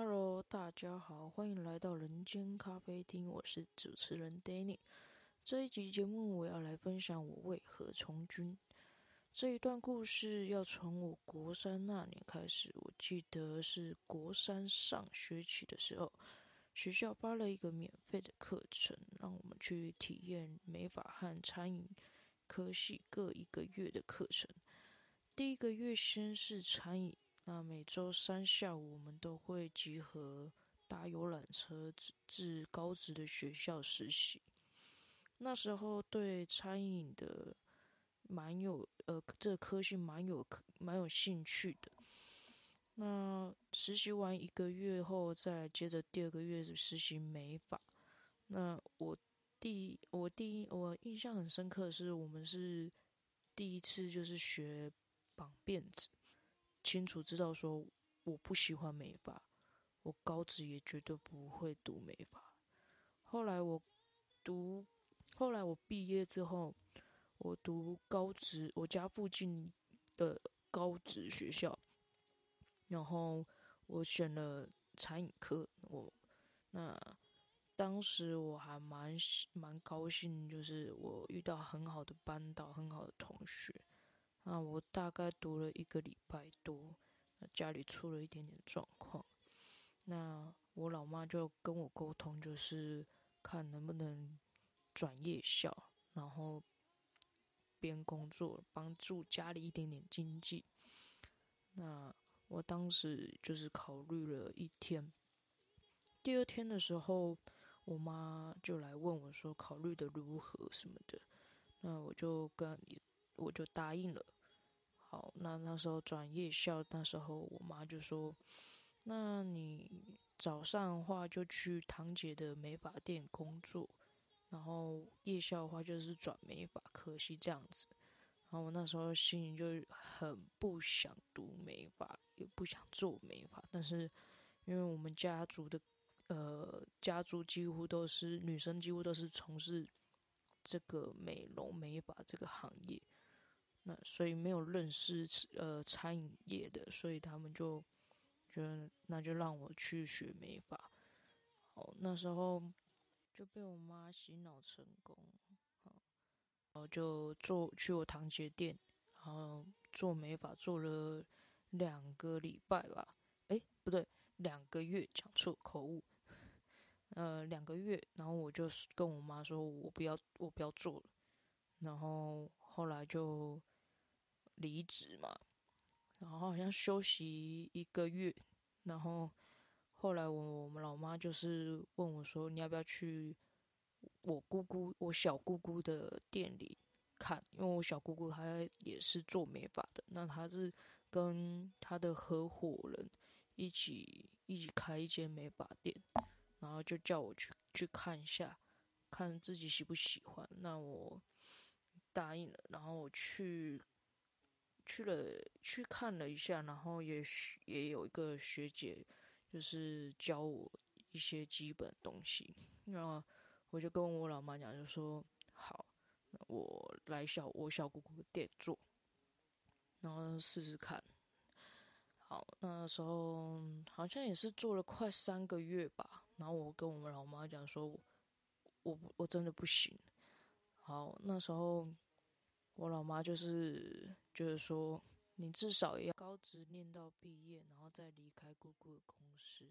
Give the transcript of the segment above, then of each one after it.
Hello，大家好，欢迎来到人间咖啡厅，我是主持人 Danny。这一集节目我要来分享我为何从军。这一段故事要从我国三那年开始，我记得是国三上学期的时候，学校发了一个免费的课程，让我们去体验美法和餐饮科系各一个月的课程。第一个月先是餐饮，那每周三下午我们都会集合搭游览车至高职的学校实习。那时候对餐饮的蛮有呃这个科系蛮有蛮有兴趣的。那实习完一个月后，再接着第二个月实习美发。那我第我第一我印象很深刻的是，我们是第一次就是学。绑辫子，清楚知道说我不喜欢美发，我高职也绝对不会读美发。后来我读，后来我毕业之后，我读高职，我家附近的高职学校，然后我选了餐饮科。我那当时我还蛮蛮高兴，就是我遇到很好的班导，很好的同学。那我大概读了一个礼拜多，那家里出了一点点状况，那我老妈就跟我沟通，就是看能不能转夜校，然后边工作帮助家里一点点经济。那我当时就是考虑了一天，第二天的时候，我妈就来问我说考虑的如何什么的，那我就跟我就答应了。好，那那时候转夜校，那时候我妈就说：“那你早上的话就去堂姐的美发店工作，然后夜校的话就是转美发科系这样子。”然后我那时候心里就很不想读美发，也不想做美发，但是因为我们家族的呃家族几乎都是女生，几乎都是从事这个美容美发这个行业。那所以没有认识呃餐饮业的，所以他们就觉得那就让我去学美发。好，那时候就被我妈洗脑成功，好，然后就做去我堂姐店，然后做美发做了两个礼拜吧，诶，不对，两个月，讲错口误，呃，两个月，然后我就跟我妈说，我不要，我不要做了，然后后来就。离职嘛，然后好像休息一个月，然后后来我我们老妈就是问我说：“你要不要去我姑姑、我小姑姑的店里看？因为我小姑姑她也是做美发的，那她是跟她的合伙人一起一起开一间美发店，然后就叫我去去看一下，看自己喜不喜欢。那我答应了，然后我去。”去了去看了一下，然后也也有一个学姐，就是教我一些基本东西。然后我就跟我老妈讲，就说好，我来小我小姑姑的店做，然后试试看。好，那时候好像也是做了快三个月吧。然后我跟我们老妈讲说，我我我真的不行。好，那时候。我老妈就是就是说，你至少也要高职念到毕业，然后再离开姑姑的公司，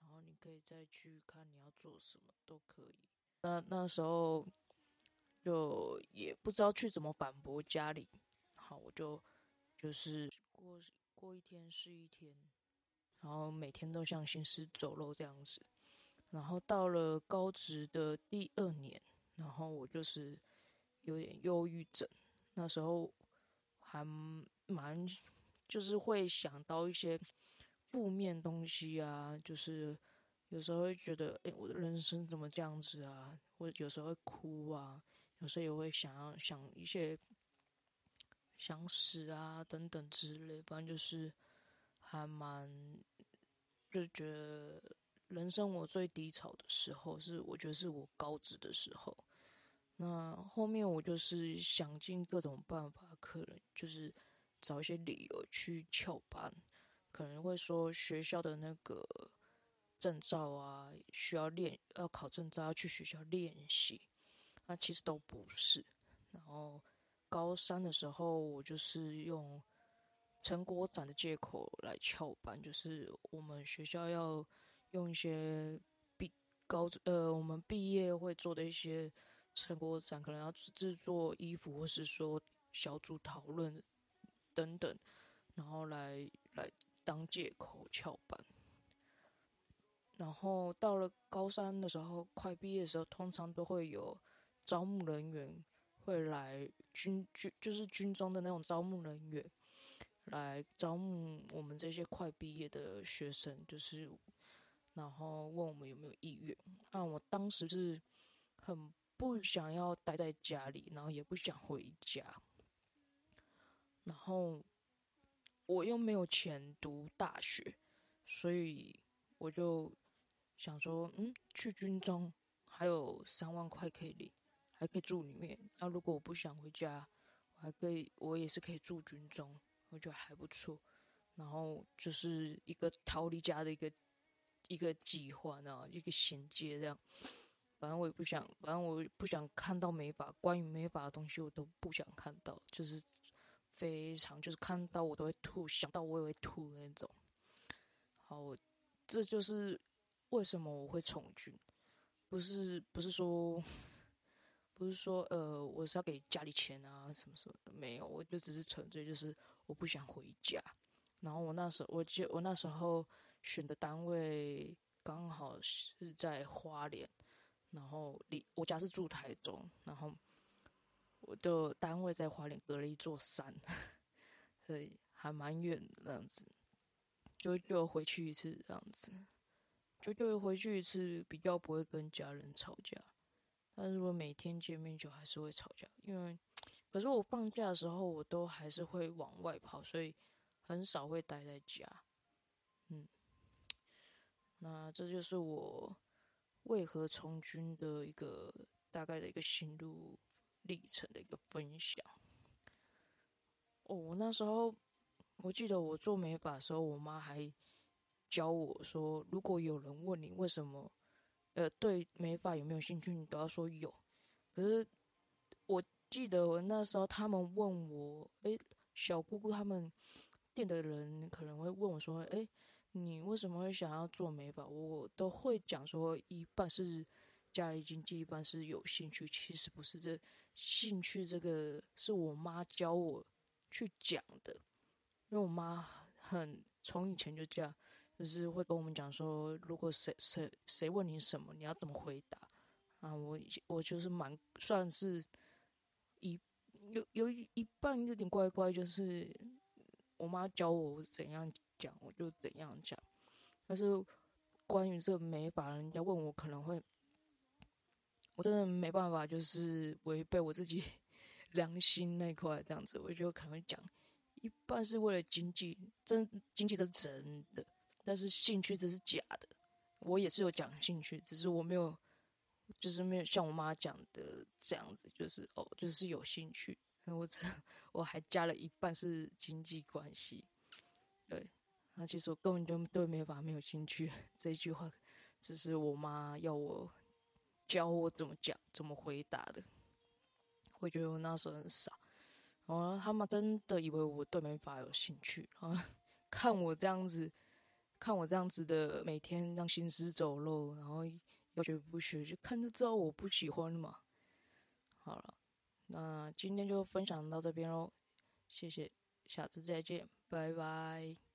然后你可以再去看你要做什么都可以。那那时候就也不知道去怎么反驳家里，好，我就就是过过一天是一天，然后每天都像行尸走肉这样子。然后到了高职的第二年，然后我就是有点忧郁症。那时候还蛮，就是会想到一些负面东西啊，就是有时候会觉得，哎，我的人生怎么这样子啊？或者有时候会哭啊，有时候也会想要想一些想死啊等等之类，反正就是还蛮，就觉得人生我最低潮的时候是，我觉得是我高职的时候。那后面我就是想尽各种办法，可能就是找一些理由去翘班，可能会说学校的那个证照啊，需要练，要考证照，要去学校练习。那其实都不是。然后高三的时候，我就是用成果展的借口来翘班，就是我们学校要用一些毕高呃，我们毕业会做的一些成果展，可能要制作衣服，或是说小组讨论等等，然后来来当借口翘班。然后到了高三的时候，快毕业的时候，通常都会有招募人员会来军军，就是军中的那种招募人员来招募我们这些快毕业的学生，就是然后问我们有没有意愿。那我当时是很不想要待在家里，然后也不想回家，然后我又没有钱读大学，所以我就。想说，嗯，去军中还有三万块可以领，还可以住里面。那如果我不想回家，我还可以，我也是可以住军中，我觉得还不错。然后就是一个逃离家的一个一个计划，呢一个衔接这样。反正我也不想，反正我不想看到美法，关于美法的东西我都不想看到，就是非常就是看到我都会吐，想到我也会吐的那种。好，这就是。为什么我会从军？不是不是说，不是说呃，我是要给家里钱啊什么什么的，没有，我就只是纯粹就是我不想回家。然后我那时候，我记我那时候选的单位刚好是在花莲，然后离我家是住台中，然后我的单位在花莲隔了一座山，所以还蛮远的这样子，就就回去一次这样子。就就回去一次，比较不会跟家人吵架。但是如果每天见面，就还是会吵架。因为，可是我放假的时候，我都还是会往外跑，所以很少会待在家。嗯，那这就是我为何从军的一个大概的一个心路历程的一个分享。哦，我那时候我记得我做美发的时候，我妈还。教我说，如果有人问你为什么，呃，对美发有没有兴趣，你都要说有。可是我记得我那时候他们问我，诶，小姑姑他们店的人可能会问我说，诶，你为什么会想要做美发？我都会讲说，一半是家里经济，一半是有兴趣。其实不是，这兴趣这个是我妈教我去讲的，因为我妈很从以前就这样。就是会跟我们讲说，如果谁谁谁问你什么，你要怎么回答啊？我我就是蛮算是一有有一半有点怪怪，就是我妈教我怎样讲，我就怎样讲。但是关于这个美法，人家问我可能会，我真的没办法，就是违背我自己 良心那块这样子，我就可能会讲一半是为了经济，真经济这是真的。但是兴趣这是假的，我也是有讲兴趣，只是我没有，就是没有像我妈讲的这样子，就是哦，就是有兴趣。我这我还加了一半是经济关系，对，那其实我根本就对美发没有兴趣。这句话只是我妈要我教我怎么讲、怎么回答的。我觉得我那时候很傻，然后他们真的以为我对美发有兴趣，然后 看我这样子。看我这样子的，每天让行尸走肉，然后要学不学，就看就知道我不喜欢嘛。好了，那今天就分享到这边喽，谢谢，下次再见，拜拜。